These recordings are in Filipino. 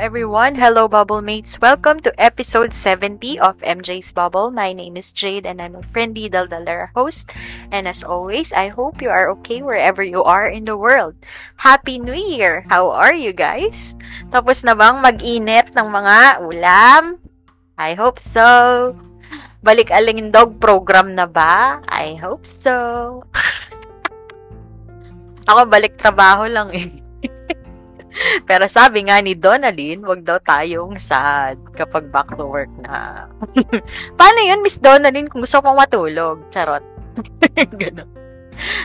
Everyone. Hello Bubble Mates. Welcome to episode 70 of MJ's Bubble. My name is Jade and I'm a friendly Daldalera host. And as always, I hope you are okay wherever you are in the world. Happy New Year! How are you guys? Tapos na bang mag-init ng mga ulam? I hope so. Balik alingin dog program na ba? I hope so. Ako balik trabaho lang eh. Pero sabi nga ni Donalyn, wag daw tayong sad kapag back to work na. Paano yun, Miss Donalyn, kung gusto pong matulog? Charot. Ganun.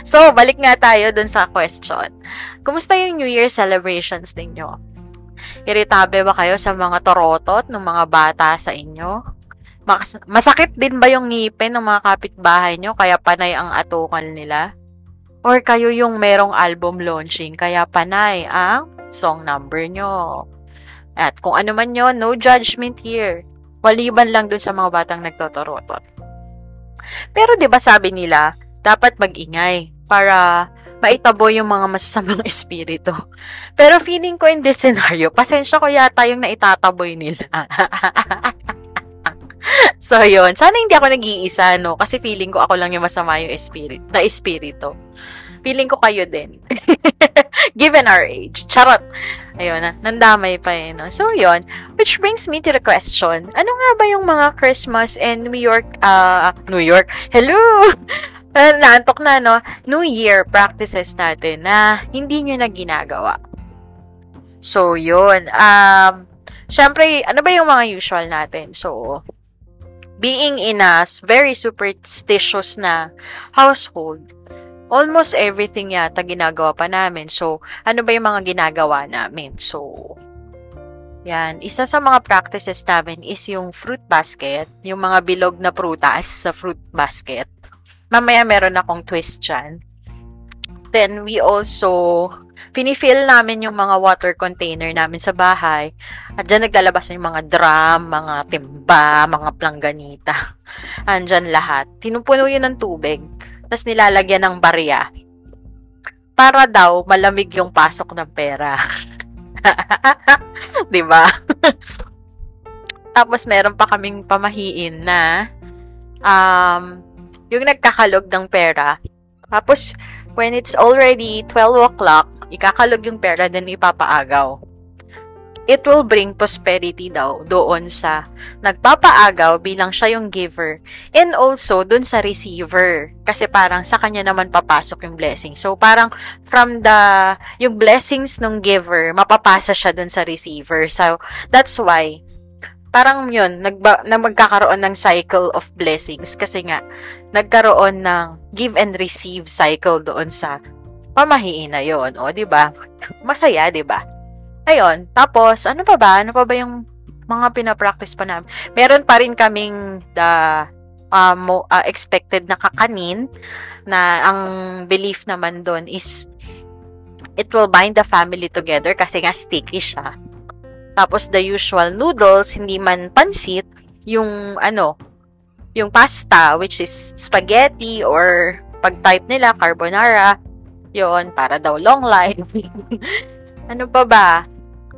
So, balik nga tayo dun sa question. Kumusta yung New Year celebrations ninyo? Irritable ba kayo sa mga torotot ng mga bata sa inyo? Mas- masakit din ba yung ngipin ng mga kapitbahay nyo kaya panay ang atukan nila? Or kayo yung merong album launching kaya panay ang song number nyo. At kung ano man yun, no judgment here. Waliban lang dun sa mga batang nagtotorotot. Pero 'di ba sabi nila, dapat mag-ingay para maitabo yung mga masasamang espiritu. Pero feeling ko in this scenario, pasensya ko yata yung naitataboy nila. so, yun. Sana hindi ako nag-iisa, no? Kasi feeling ko ako lang yung masama yung spirit, na espiritu. Feeling ko kayo din. Given our age. Charot. Ayun, na, nandamay pa eh, no? So, yun. Which brings me to the question, ano nga ba yung mga Christmas and New York, uh, New York? Hello! Uh, naantok na, no? New Year practices natin na hindi nyo na ginagawa. So, yun. Um, Siyempre, ano ba yung mga usual natin? So, being in a very superstitious na household, almost everything yata ginagawa pa namin. So, ano ba yung mga ginagawa namin? So, yan. Isa sa mga practices namin is yung fruit basket, yung mga bilog na prutas sa fruit basket. Mamaya meron akong twist dyan. Then, we also, finifill namin yung mga water container namin sa bahay. At dyan naglalabas na yung mga drum, mga timba, mga plangganita. Andyan lahat. Pinupuno yun ng tubig. Tapos nilalagyan ng barya. Para daw malamig yung pasok ng pera. 'Di ba? Tapos meron pa kaming pamahiin na um yung nagkakalog ng pera. Tapos when it's already 12 o'clock, ikakalog yung pera then ipapaagaw. It will bring prosperity daw doon sa nagpapaagaw bilang siya yung giver and also doon sa receiver kasi parang sa kanya naman papasok yung blessing. So parang from the yung blessings ng giver mapapasa siya doon sa receiver. So that's why parang yun, nagba, na magkakaroon ng cycle of blessings kasi nga, nagkaroon ng give and receive cycle doon sa pamahiin na yun. O, di ba? Masaya, di ba? Ayun. Tapos, ano pa ba? Ano pa ba yung mga pinapractice pa namin? Meron pa rin kaming the uh, mo, uh, expected na kakanin na ang belief naman doon is it will bind the family together kasi nga sticky siya. Tapos the usual noodles, hindi man pansit, yung ano, yung pasta which is spaghetti or pag type nila carbonara, yon para daw long life. ano pa ba?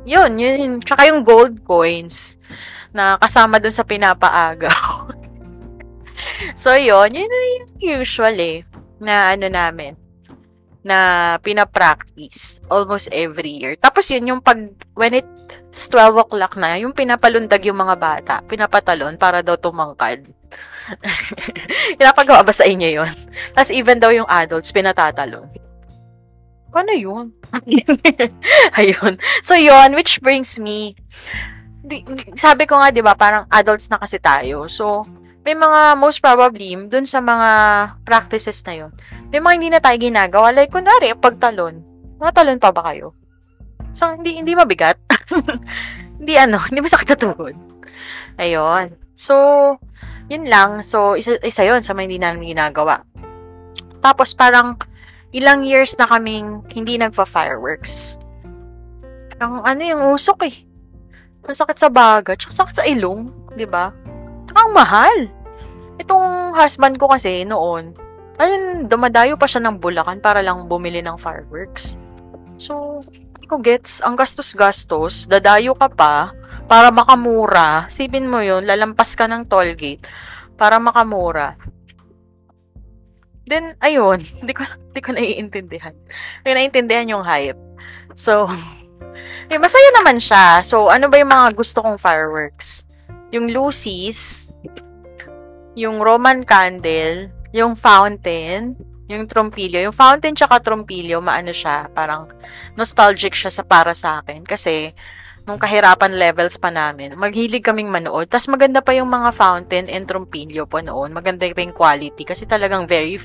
Yun, yun, tsaka yung gold coins na kasama dun sa pinapaagaw. so, yun, yun yung usual eh, na ano namin, na pinapractice almost every year. Tapos yun, yung pag, when it's 12 o'clock na, yung pinapalundag yung mga bata, pinapatalon para daw tumangkad. Pinapagawa ba sa inyo yun? Tapos even daw yung adults, pinatatalon. Paano yun? Ayun. So, yun, which brings me, di, sabi ko nga, di ba, parang adults na kasi tayo. So, may mga, most probably, dun sa mga practices na yun, may mga hindi na tayo ginagawa. Like, kunwari, pagtalon. Mga talon pa ba kayo? So, hindi, hindi mabigat. Hindi ano, hindi masakit sa tuhod. Ayun. So, yun lang. So, isa, isa yun sa mga hindi namin ginagawa. Tapos, parang ilang years na kaming hindi nagpa-fireworks. Ang ano yung usok eh. Ang sakit sa baga, tsaka sakit sa ilong, di ba? Ang mahal. Itong husband ko kasi noon, ayun, dumadayo pa siya ng Bulacan para lang bumili ng fireworks. So, ko gets, ang gastos-gastos, dadayo ka pa, para makamura. Sipin mo yun, lalampas ka ng toll gate para makamura. Then, ayun, hindi ko, hindi ko naiintindihan. Hindi naiintindihan yung hype. So, eh, masaya naman siya. So, ano ba yung mga gusto kong fireworks? Yung Lucy's, yung Roman candle, yung fountain, yung trompilyo. Yung fountain tsaka trompilyo, maano siya, parang nostalgic siya sa para sa akin. Kasi, nung kahirapan levels pa namin, maghilig kaming manood. Tapos maganda pa yung mga fountain and trompilyo po noon. Maganda pa yung quality kasi talagang very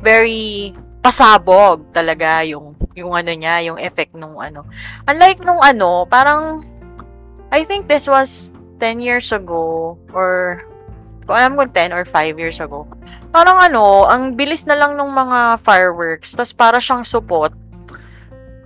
very pasabog talaga yung yung ano niya, yung effect nung ano. Unlike nung ano, parang I think this was 10 years ago or kung alam ko 10 or 5 years ago. Parang ano, ang bilis na lang nung mga fireworks. Tapos para siyang support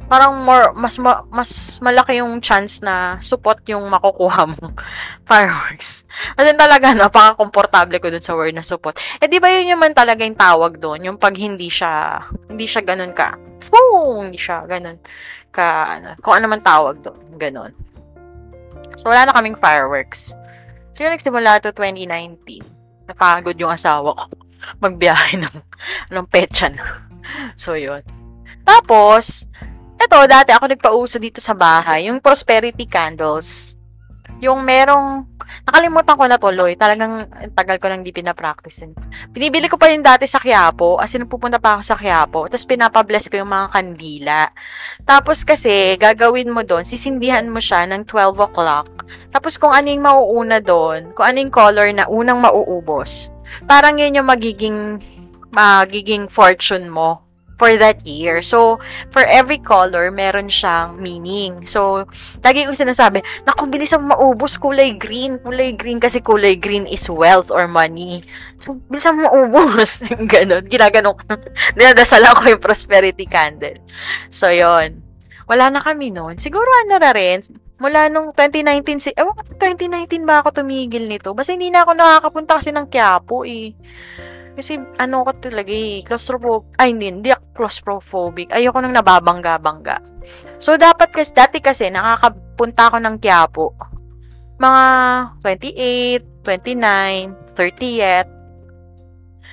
parang more mas ma, mas malaki yung chance na support yung makukuha mong fireworks. As talaga napaka-komportable ko dun sa word na support. Eh di ba yun yung man talaga yung tawag doon, yung pag hindi siya hindi siya ganun ka. Boom, hindi siya ganun ka ano, kung ano man tawag doon, ganun. So wala na kaming fireworks. So yun nagsimula to 2019. Napagod yung asawa ko magbiyahe ng ng petsa na. So yun. Tapos, ito, dati ako nagpauso dito sa bahay, yung prosperity candles. Yung merong, nakalimutan ko na tuloy, talagang tagal ko nang di pinapractice. Binibili ko pa yung dati sa Quiapo, as in pupunta pa ako sa Quiapo, tapos pinapabless ko yung mga kandila. Tapos kasi, gagawin mo doon, sisindihan mo siya ng 12 o'clock. Tapos kung ano yung mauuna doon, kung ano yung color na unang mauubos, parang yun yung magiging magiging fortune mo for that year. So, for every color, meron siyang meaning. So, lagi ko sinasabi, naku, bilis ang maubos kulay green. Kulay green kasi kulay green is wealth or money. So, bilis ang maubos. Ganon. Ginaganon. Dinadasal ako yung prosperity candle. So, yon Wala na kami noon. Siguro ano na rin, mula nung 2019, si, ewan 2019 ba ako tumigil nito? Basta hindi na ako nakakapunta kasi ng Quiapo eh. Kasi ano ko talaga eh, claustrophobic. Ay, hindi, hindi ako claustrophobic. Ayoko nang nababangga-bangga. So, dapat kasi, dati kasi, nakakapunta ako ng Quiapo. Mga 28, 29, 30th.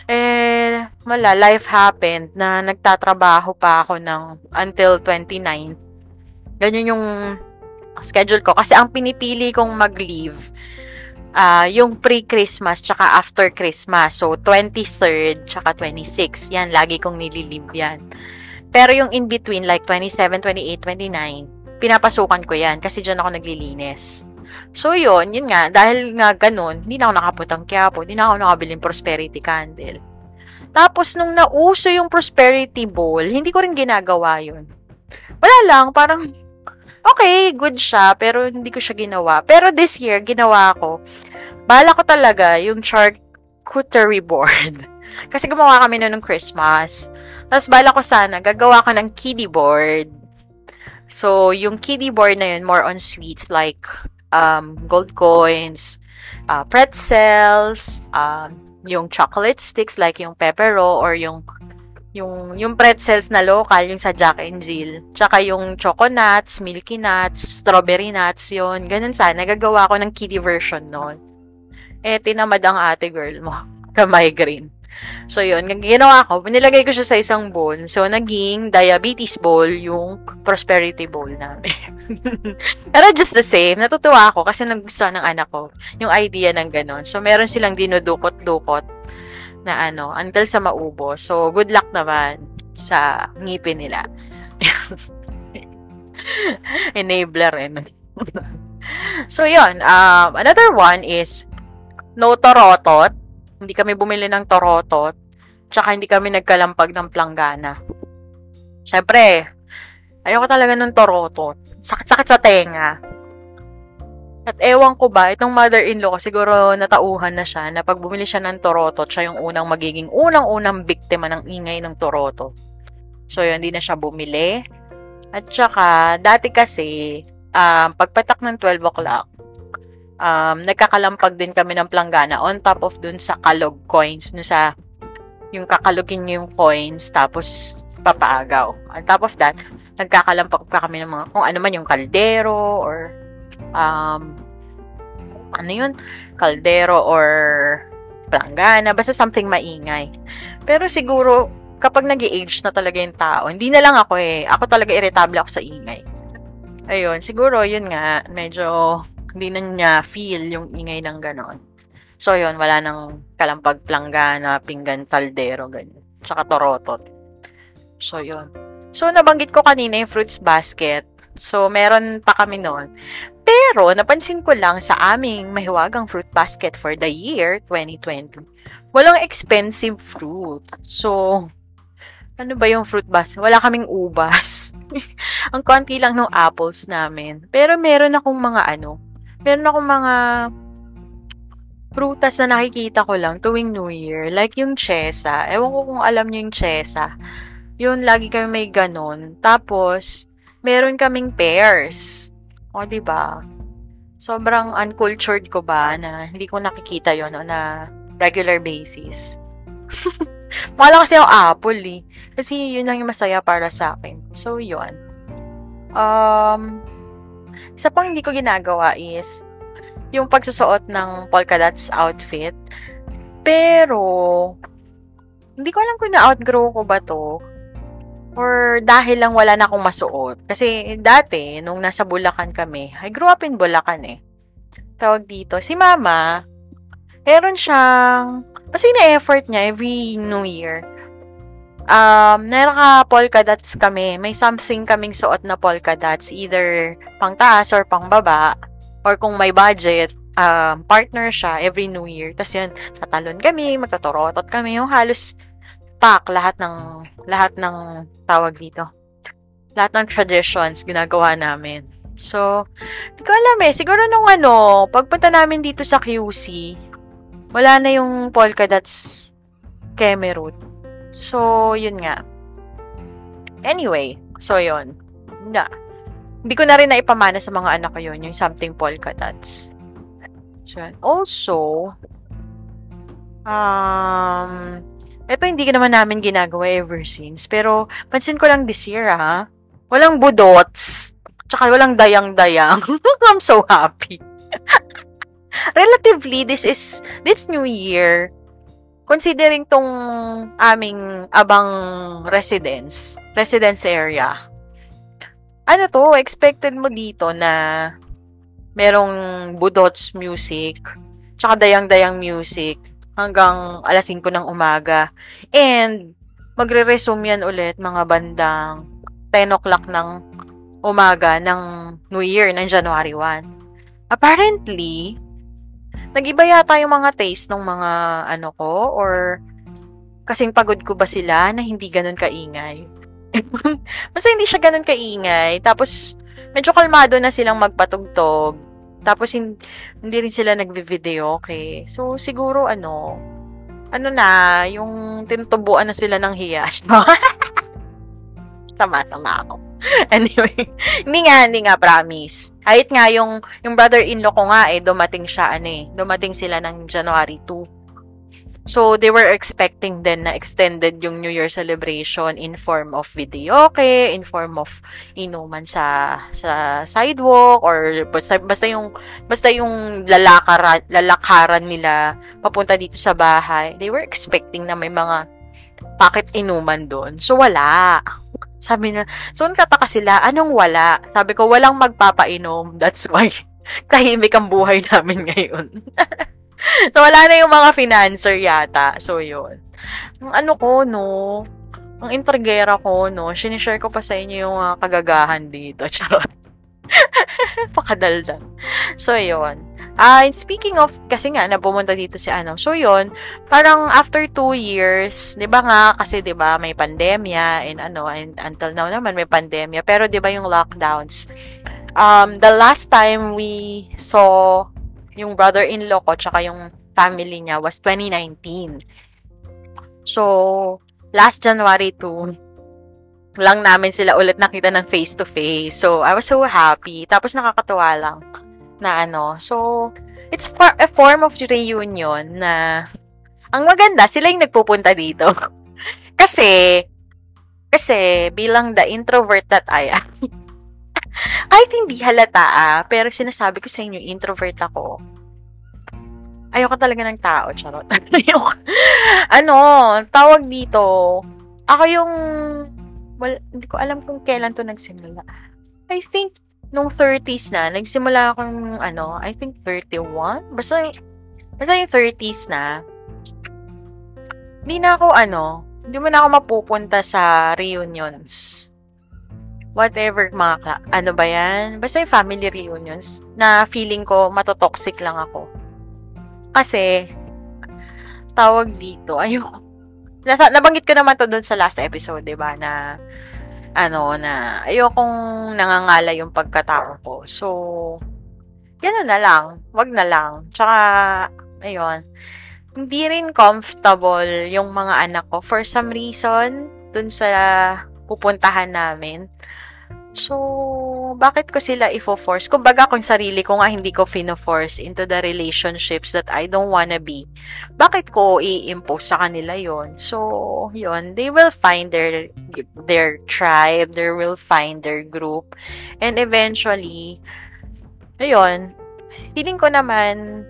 Eh, wala, life happened na nagtatrabaho pa ako ng until 29. Ganyan yung schedule ko. Kasi ang pinipili kong mag-leave uh, yung pre-Christmas tsaka after Christmas. So, 23rd tsaka 26. Yan, lagi kong nililib yan. Pero yung in-between, like 27, 28, 29, pinapasukan ko yan kasi dyan ako naglilinis. So, yun, yun nga, dahil nga ganun, hindi na ako nakaputang Quiapo, hindi na ako nakabiling prosperity candle. Tapos, nung nauso yung prosperity bowl, hindi ko rin ginagawa yun. Wala lang, parang okay, good siya, pero hindi ko siya ginawa. Pero this year, ginawa ko. Bala ko talaga yung charcuterie board. Kasi gumawa kami noon ng Christmas. Tapos bala ko sana, gagawa ko ng kiddie board. So, yung kiddie board na yun, more on sweets like um, gold coins, uh, pretzels, um, yung chocolate sticks like yung pepero or yung yung, yung pretzels na local, yung sa Jack and Jill. Tsaka yung choco nuts, milky nuts, strawberry nuts, yon Ganun sana. Nagagawa ko ng kiddie version noon. Eh, tinamad ang ate girl mo. Ka-migraine. So, yun. Ginawa ko, nilagay ko siya sa isang bowl. So, naging diabetes bowl yung prosperity bowl namin. Pero just the same, natutuwa ako kasi nagustuhan ng anak ko yung idea ng ganon. So, meron silang dinudukot-dukot na ano, until sa maubo. So, good luck naman sa ngipin nila. Enabler eh. so, yun. Um, another one is no torotot. Hindi kami bumili ng torotot. Tsaka hindi kami nagkalampag ng planggana. Siyempre, ayoko talaga ng torotot. Sakit-sakit sa tenga. At ewan ko ba, itong mother-in-law ko, siguro natauhan na siya na pag bumili siya ng Toroto, siya yung unang magiging unang-unang biktima ng ingay ng Toroto. So, yun, hindi na siya bumili. At saka, dati kasi, um, pagpatak ng 12 o'clock, um, nagkakalampag din kami ng planggana on top of dun sa kalog coins, no sa yung kakalugin niyo yung coins, tapos papaagaw. On top of that, nagkakalampag pa kami ng mga, kung ano man yung kaldero, or um, ano yun, kaldero or planggana, basta something maingay. Pero siguro, kapag nag age na talaga yung tao, hindi na lang ako eh, ako talaga irritable ako sa ingay. Ayun, siguro, yun nga, medyo hindi na niya feel yung ingay ng ganon. So, yun, wala nang kalampag planggana, pinggan, kaldero, ganyan. Tsaka torotot. So, yun. So, nabanggit ko kanina yung fruits basket. So, meron pa kami noon. Pero, napansin ko lang sa aming mahiwagang fruit basket for the year 2020, walang expensive fruit. So, ano ba yung fruit basket? Wala kaming ubas. Ang konti lang ng apples namin. Pero meron akong mga ano, meron akong mga prutas na nakikita ko lang tuwing New Year. Like yung chesa. Ewan ko kung alam niyo yung chesa. Yun, lagi kami may ganon. Tapos, meron kaming pears. O, di ba? Sobrang uncultured ko ba na hindi ko nakikita yon on a regular basis. Mala kasi yung apple eh. Kasi yun lang yung masaya para sa akin. So, yun. Um, isa pang hindi ko ginagawa is yung pagsusuot ng polka dots outfit. Pero, hindi ko alam kung na-outgrow ko ba to or dahil lang wala na akong masuot. Kasi dati, nung nasa Bulacan kami, I grew up in Bulacan eh. Tawag dito, si mama, meron siyang, kasi na-effort niya every New Year. Um, naka polka dots kami. May something kaming suot na polka dots, either pang taas or pang baba, or kung may budget, um, partner siya every New Year. Tapos yun, tatalon kami, magtotorotot kami, yung halos pack lahat ng lahat ng tawag dito. Lahat ng traditions ginagawa namin. So, hindi ko alam eh. Siguro nung ano, pagpunta namin dito sa QC, wala na yung polka dots Kemerut. So, yun nga. Anyway, so yun. Na. Hindi ko na rin naipamana sa mga anak ko yun, yung something polka dots. So, also, um, ito hindi naman namin ginagawa ever since. Pero, pansin ko lang this year, ha? Walang budots. Tsaka walang dayang-dayang. I'm so happy. Relatively, this is, this new year, considering tong aming abang residence, residence area, ano to, expected mo dito na merong budots music, tsaka dayang-dayang music, hanggang alas 5 ng umaga. And, magre-resume yan ulit mga bandang 10 o'clock ng umaga ng New Year, ng January 1. Apparently, nag-iba yata yung mga taste ng mga ano ko or kasing pagod ko ba sila na hindi ganun kaingay. Basta hindi siya ganun kaingay. Tapos, medyo kalmado na silang magpatugtog. Tapos, hindi, rin sila nagvi-video, okay? So, siguro, ano, ano na, yung tinutubuan na sila ng hiya. Sama-sama ako. anyway, hindi nga, hindi nga, promise. Kahit nga yung, yung brother-in-law ko nga, eh, dumating siya, ano eh, dumating sila ng January 2. So, they were expecting then na extended yung New Year celebration in form of video, okay, in form of inuman sa sa sidewalk or basta basta yung basta yung lalakaran lalakaran nila papunta dito sa bahay. They were expecting na may mga packet inuman doon. So wala. Sabi na, so nagtataka sila, anong wala? Sabi ko, walang magpapainom. That's why tahimik ang buhay namin ngayon. so, wala na yung mga financer yata. So, yun. Ang ano ko, no, ang intrigera ko, no, sinishare ko pa sa inyo yung uh, kagagahan dito. Charot. Pakadaldal. So, yun. Uh, speaking of, kasi nga, na pumunta dito si ano. So, yun, parang after two years, di ba nga, kasi di ba may pandemya, and ano, and until now naman may pandemya, pero di ba yung lockdowns, Um, the last time we saw yung brother-in-law ko tsaka yung family niya was 2019. So, last January 2, lang namin sila ulit nakita ng face-to-face. So, I was so happy. Tapos nakakatuwa lang na ano. So, it's for a form of reunion na ang maganda, sila yung nagpupunta dito. kasi, kasi bilang the introvert that I am, kahit hindi halata ah, pero sinasabi ko sa inyo, introvert ako. Ayoko talaga ng tao, charot. Ano, tawag dito, ako yung, well, hindi ko alam kung kailan to nagsimula. I think, nung 30s na, nagsimula akong, ano, I think 31? Basta, basta yung 30s na, hindi na ako, ano, hindi mo na ako mapupunta sa reunions whatever mga, ano ba yan? Basta yung family reunions na feeling ko matotoxic lang ako. Kasi, tawag dito, ayoko. Nasa, nabanggit ko naman to doon sa last episode, di ba, na, ano, na, ayokong nangangala yung pagkatao ko. So, gano'n na lang. Wag na lang. Tsaka, ayun, hindi rin comfortable yung mga anak ko for some reason dun sa pupuntahan namin. So, bakit ko sila ifo-force? Kumbaga, kung sarili ko nga hindi ko fino-force into the relationships that I don't wanna be, bakit ko i-impose sa kanila yon So, yon they will find their their tribe, they will find their group, and eventually, ayun, feeling ko naman,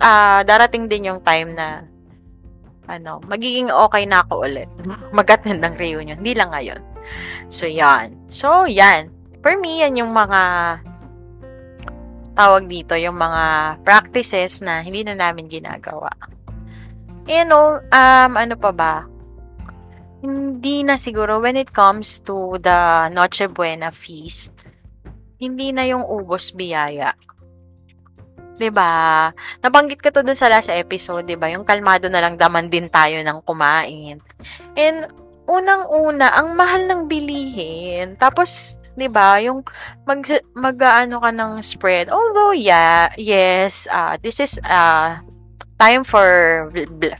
uh, darating din yung time na ano, magiging okay na ako ulit. Mag-attend ng reunion. Hindi lang ngayon. So, yan. So, yan. For me, yan yung mga tawag dito, yung mga practices na hindi na namin ginagawa. You know, um, ano pa ba? Hindi na siguro, when it comes to the Noche Buena feast, hindi na yung ubos biyaya. 'Di ba? Nabanggit ko to dun sa last episode, 'di ba? Yung kalmado na lang daman din tayo ng kumain. And unang-una, ang mahal ng bilihin. Tapos, 'di ba, yung mag mag-ano ka ng spread. Although yeah, yes, uh, this is uh time for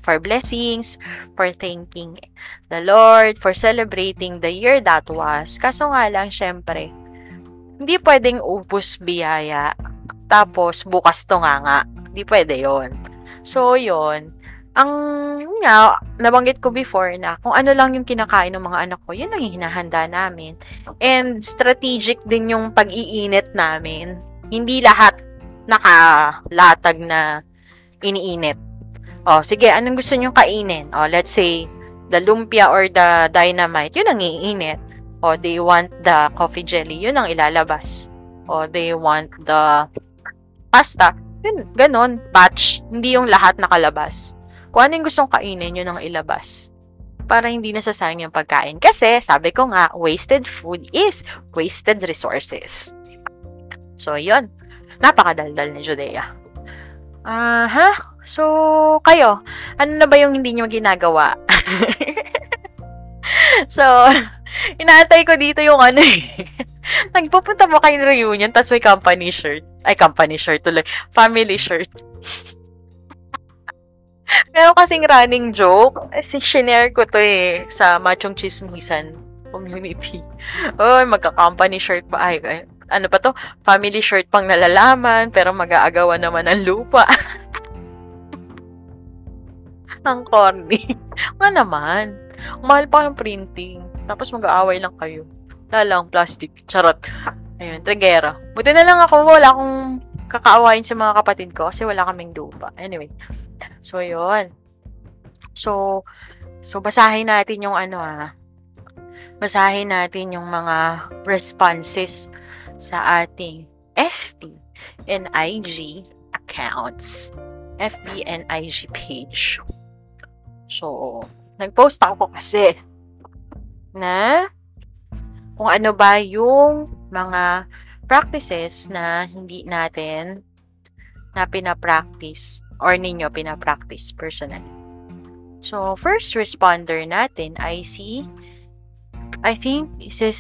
for blessings, for thanking the Lord, for celebrating the year that was. Kaso nga lang, syempre, hindi pwedeng ubus biyaya. Tapos, bukas to nga nga. Hindi pwede yon So, yon ang nga, nabanggit ko before na kung ano lang yung kinakain ng mga anak ko, yun ang hinahanda namin. And strategic din yung pag-iinit namin. Hindi lahat nakalatag na iniinit. O, sige, anong gusto nyo kainin? O, let's say, the lumpia or the dynamite, yun ang iinit. O, they want the coffee jelly, yun ang ilalabas. O, they want the pasta, yun, ganon, batch. Hindi yung lahat nakalabas. Kung ano yung gustong kainin, yun ang ilabas. Para hindi nasasayang yung pagkain. Kasi, sabi ko nga, wasted food is wasted resources. So, yun. Napakadaldal ni Judea. Ah, uh, ha? So, kayo, ano na ba yung hindi nyo ginagawa? so, inaantay ko dito yung ano eh. Nagpupunta mo kayo reunion, tapos may company shirt. Ay, company shirt tuloy. Family shirt. Meron kasing running joke. Kasi shinare ko to eh sa Machong Chismisan community. Oh, magka-company shirt pa. Ay, ay, ano pa to? Family shirt pang nalalaman, pero mag-aagawan naman ng lupa. Ang corny. Nga naman. Mahal pa ng printing. Tapos mag-aaway lang kayo. Lalang plastic. Charot. Ayun, tragera. Buti na lang ako, wala akong kakaawain sa mga kapatid ko kasi wala kaming lupa. Anyway. So, yun. So, so basahin natin yung ano ah. Basahin natin yung mga responses sa ating FB and IG accounts. FB and IG page. So, nag-post ako kasi na kung ano ba yung mga practices na hindi natin na pinapractice or ninyo pinapractice personally. So, first responder natin I see I think this is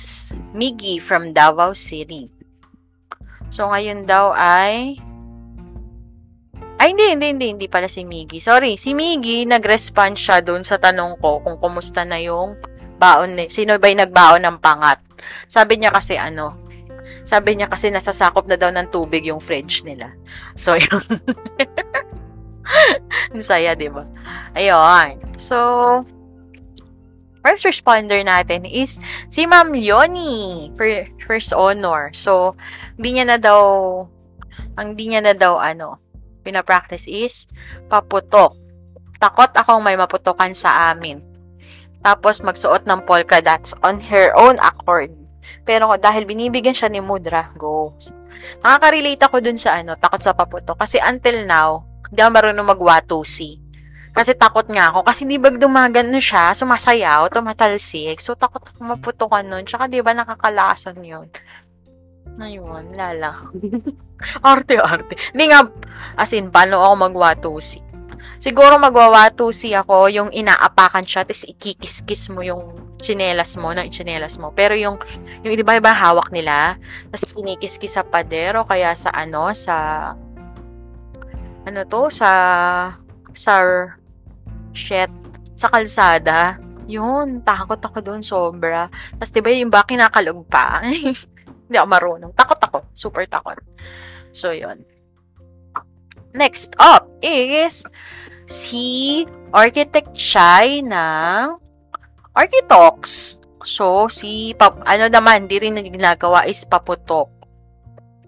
Miggy from Davao City. So, ngayon daw ay... Ay, hindi, hindi, hindi, hindi pala si Miggy. Sorry, si Miggy, nag-respond siya doon sa tanong ko kung kumusta na yung baon ni, sino ba yung nagbaon ng pangat. Sabi niya kasi ano, sabi niya kasi nasasakop na daw ng tubig yung fridge nila. So, yun. Ang saya, di ba? Ayun. So, first responder natin is si Ma'am Leonie, first honor. So, hindi niya na daw, ang hindi niya na daw, ano, pinapractice is paputok. Takot akong may maputokan sa amin. Tapos, magsuot ng polka dots on her own accord. Pero dahil binibigyan siya ni Mudra, go. Nakaka-relate ako dun sa ano, takot sa paputok. Kasi until now, hindi ako marunong mag-watusi. Kasi takot nga ako. Kasi di ba dumagano siya, sumasayaw, tumatalsik. So, takot ako maputokan nun. Tsaka di ba nakakalasan yun. Ayun, lala. Arte-arte. Hindi nga, as in, paano ako magwatusi? Siguro magwawatusi ako, yung inaapakan siya, tapos ikikis-kis mo yung chinelas mo, na chinelas mo. Pero yung, yung iba iba hawak nila, tapos kinikis-kis sa padero, kaya sa ano, sa, ano to, sa, sa, shit, sa kalsada. Yun, takot ako doon sobra. Tapos, di ba, yung ba kinakalog pa? Hindi ako marunong. Takot ako. Super takot. So, yun. Next up is si Architect Chai ng Architox. So, si, pap, ano naman, di rin ginagawa is paputok.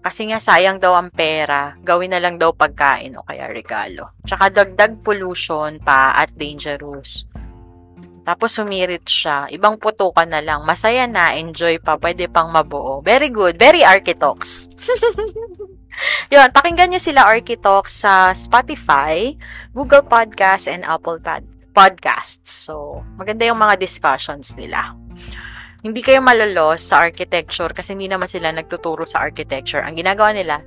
Kasi nga sayang daw ang pera, gawin na lang daw pagkain o kaya regalo. Tsaka dagdag pollution pa at dangerous. Tapos sumirit siya. Ibang putukan na lang. Masaya na, enjoy pa, pwede pang mabuo. Very good. Very Architox. Yun, pakinggan nyo sila Architox sa Spotify, Google Podcasts, and Apple Pod Podcasts. So, maganda yung mga discussions nila. Hindi kayo malolos sa architecture kasi hindi naman sila nagtuturo sa architecture. Ang ginagawa nila,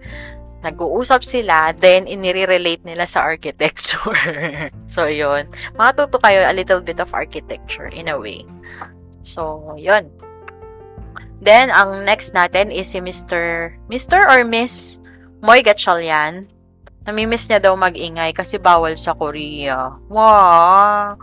nag-uusap sila, then inire-relate nila sa architecture. so, yun. Matuto kayo a little bit of architecture in a way. So, yun. Then, ang next natin is si Mr. Mr. or Miss Moy Gatchalian. Namimiss niya daw mag-ingay kasi bawal sa Korea. Wow!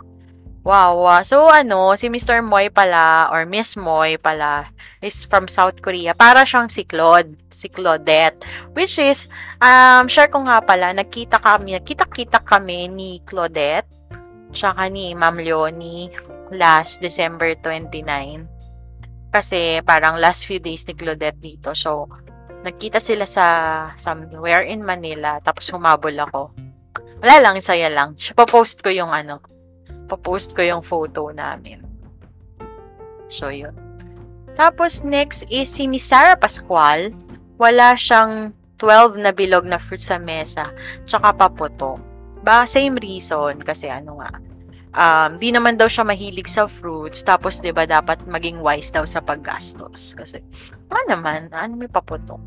Wow, So, ano, si Mr. Moy pala, or Miss Moy pala, is from South Korea. Para siyang si Claude, si Claudette. Which is, um, share ko nga pala, nagkita kami, kita-kita kami ni Claudette, tsaka ni Ma'am Leonie, last December 29. Kasi, parang last few days ni Claudette dito. So, nagkita sila sa somewhere in Manila, tapos humabol ako. Wala lang, saya lang. Papost ko yung ano, papost ko yung photo namin. So, yun. Tapos, next is si Miss Sarah Pascual. Wala siyang 12 na bilog na fruit sa mesa. Tsaka paputo. Ba, same reason. Kasi ano nga, um, di naman daw siya mahilig sa fruits. Tapos, di ba, dapat maging wise daw sa paggastos. Kasi, ano naman, ano may paputok.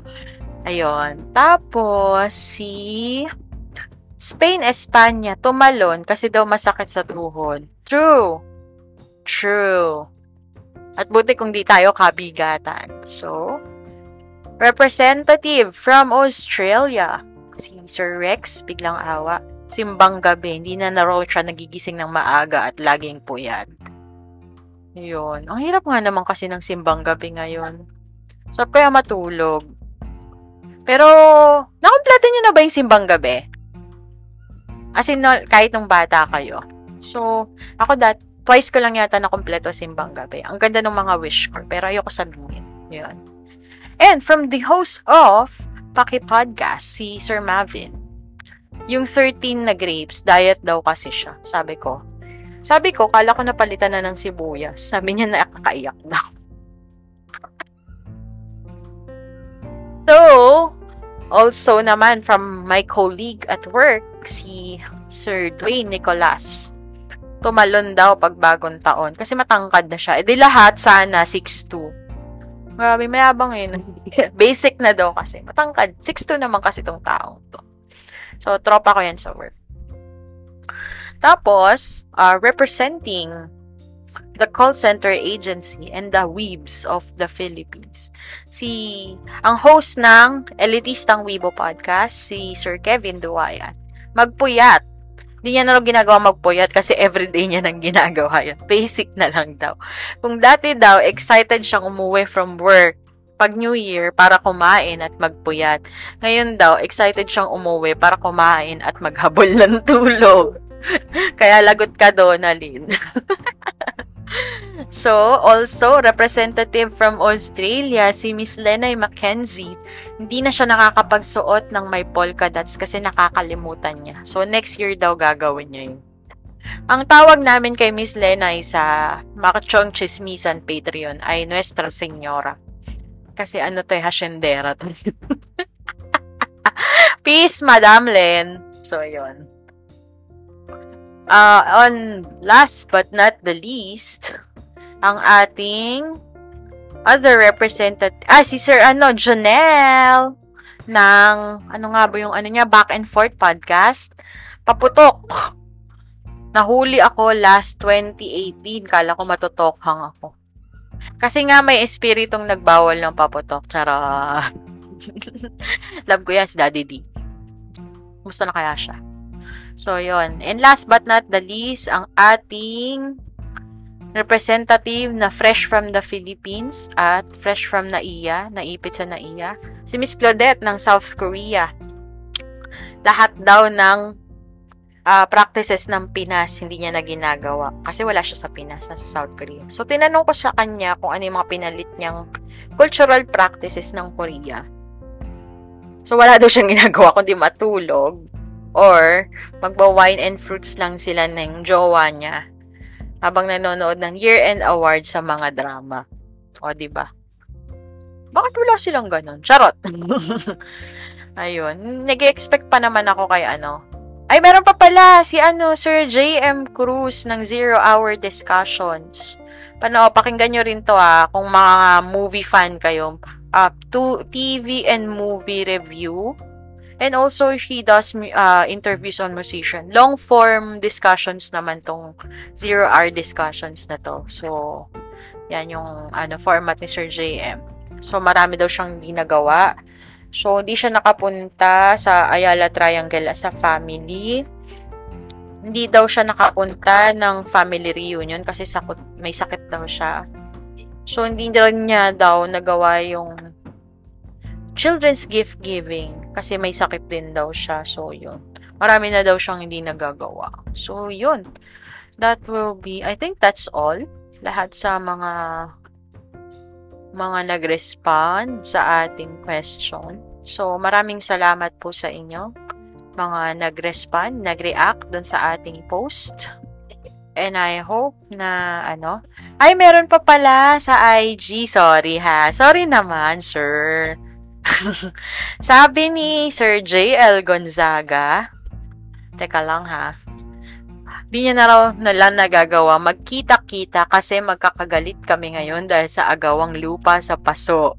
Ayun. Tapos, si Spain, Espanya, tumalon kasi daw masakit sa tuhod. True. True. At buti kung di tayo kabigatan. So, representative from Australia, si Sir Rex, biglang awa. Simbang gabi, hindi na na siya nagigising ng maaga at laging puyat. Yun. Ang hirap nga naman kasi ng simbang gabi ngayon. Sarap kaya matulog. Pero, nakompleto niyo na ba yung simbang gabi? As in, kahit nung bata kayo. So, ako dat, twice ko lang yata na kompleto simbang gabi. Ang ganda ng mga wish ko, pero ayoko sabihin. Yun. And from the host of Paki Podcast, si Sir Mavin, yung 13 na grapes, diet daw kasi siya. Sabi ko. Sabi ko, kala ko napalitan na ng sibuyas. Sabi niya nakakaiyak daw. so, Also naman from my colleague at work, si Sir Dwayne Nicolas. Tumalon daw pag bagong taon kasi matangkad na siya. E di lahat sana 6'2". Grabe, mayabang yun. Basic na daw kasi. Matangkad. 6'2 naman kasi tong taong to. So, tropa ko yan sa work. Tapos, uh, representing the call center agency and the weebs of the Philippines. Si, ang host ng Elitistang Weibo podcast, si Sir Kevin Duwayan, magpuyat. Hindi niya na lang ginagawa magpuyat kasi everyday niya nang ginagawa yan. Basic na lang daw. Kung dati daw, excited siyang umuwi from work pag New Year para kumain at magpuyat. Ngayon daw, excited siyang umuwi para kumain at maghabol ng tulog. Kaya lagot ka, Donalyn. So, also, representative from Australia, si Miss Lenay Mackenzie, hindi na siya nakakapagsuot ng may polka dots kasi nakakalimutan niya. So, next year daw gagawin niya yun. Ang tawag namin kay Miss Lenay sa Makachong Chismisan Patreon ay Nuestra Señora. Kasi ano to, eh, hasyendera to. Peace, Madam Len. So, yun. Uh, on last but not the least, ang ating other representative, ah, si Sir, ano, Janelle, ng, ano nga ba yung, ano niya, Back and Forth podcast, paputok. Nahuli ako last 2018, kala ko matutokhang ako. Kasi nga may espiritong nagbawal ng paputok. Chara. Love ko yan si Daddy D. Kumusta na kaya siya? So, yon And last but not the least, ang ating representative na fresh from the Philippines at fresh from NAIA, naipit sa NAIA, si Miss Claudette ng South Korea. Lahat daw ng uh, practices ng Pinas hindi niya na ginagawa kasi wala siya sa Pinas, sa South Korea. So, tinanong ko sa kanya kung ano yung mga pinalit niyang cultural practices ng Korea. So, wala daw siyang ginagawa kundi matulog Or, magba-wine and fruits lang sila ng jowa niya habang nanonood ng year-end award sa mga drama. O, di ba? Bakit wala silang ganun? Charot! Ayun. Nag-expect pa naman ako kay ano. Ay, meron pa pala si ano, Sir J.M. Cruz ng Zero Hour Discussions. Pano, pakinggan nyo rin to ah, kung mga movie fan kayo. Uh, to TV and movie review And also, he does uh, interviews on musician. Long-form discussions naman tong zero-hour discussions na to. So, yan yung ano, format ni Sir JM. So, marami daw siyang ginagawa. So, hindi siya nakapunta sa Ayala Triangle as a family. Hindi daw siya nakapunta ng family reunion kasi sakot, may sakit daw siya. So, hindi rin niya daw nagawa yung children's gift giving kasi may sakit din daw siya. So, yun. Marami na daw siyang hindi nagagawa. So, yun. That will be, I think that's all. Lahat sa mga mga nag-respond sa ating question. So, maraming salamat po sa inyo. Mga nag-respond, nag-react dun sa ating post. And I hope na, ano, ay, meron pa pala sa IG. Sorry ha. Sorry naman, sir. Sabi ni Sir J.L. Gonzaga, teka lang ha, di niya na raw nala nagagawa magkita-kita kasi magkakagalit kami ngayon dahil sa agawang lupa sa paso.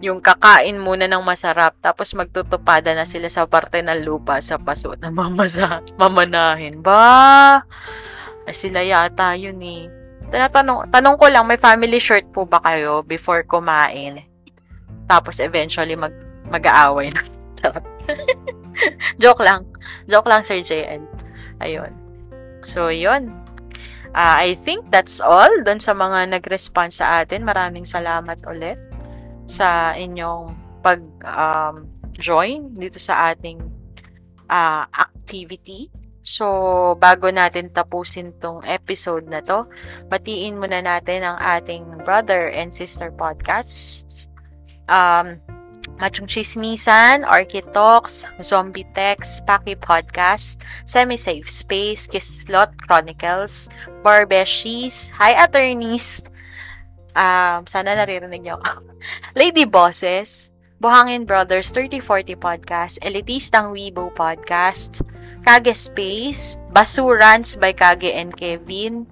Yung kakain muna ng masarap tapos magtutupada na sila sa parte ng lupa sa paso na mamasa, mamanahin. Ba? Ay, sila yata yun eh. Tanatanong, tanong ko lang, may family shirt po ba kayo before kumain? Tapos eventually mag mag-aaway na. Joke lang. Joke lang, Sir JN. Ayun. So, yun. Uh, I think that's all dun sa mga nag-respond sa atin. Maraming salamat ulit sa inyong pag-join um, dito sa ating uh, activity. So, bago natin tapusin tong episode na to, batiin muna natin ang ating brother and sister podcasts um, Machong Chismisan, Architalks, Zombie Text, Paki Podcast, Semi-Safe Space, Kislot Chronicles, Barbeshies, Hi Attorneys, um, sana naririnig niyo ako, Lady Bosses, Buhangin Brothers 3040 Podcast, Elitistang Weibo Podcast, Kage Space, Basurans by Kage and Kevin,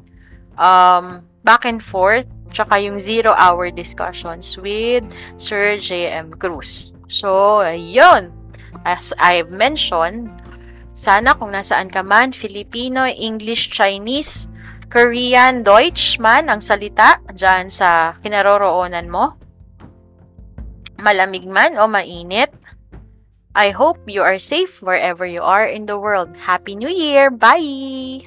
um, Back and Forth, tsaka yung zero-hour discussions with Sir J.M. Cruz. So, yun. As I've mentioned, sana kung nasaan ka man, Filipino, English, Chinese, Korean, Deutsch man ang salita dyan sa kinaroroonan mo? Malamig man o mainit? I hope you are safe wherever you are in the world. Happy New Year! Bye!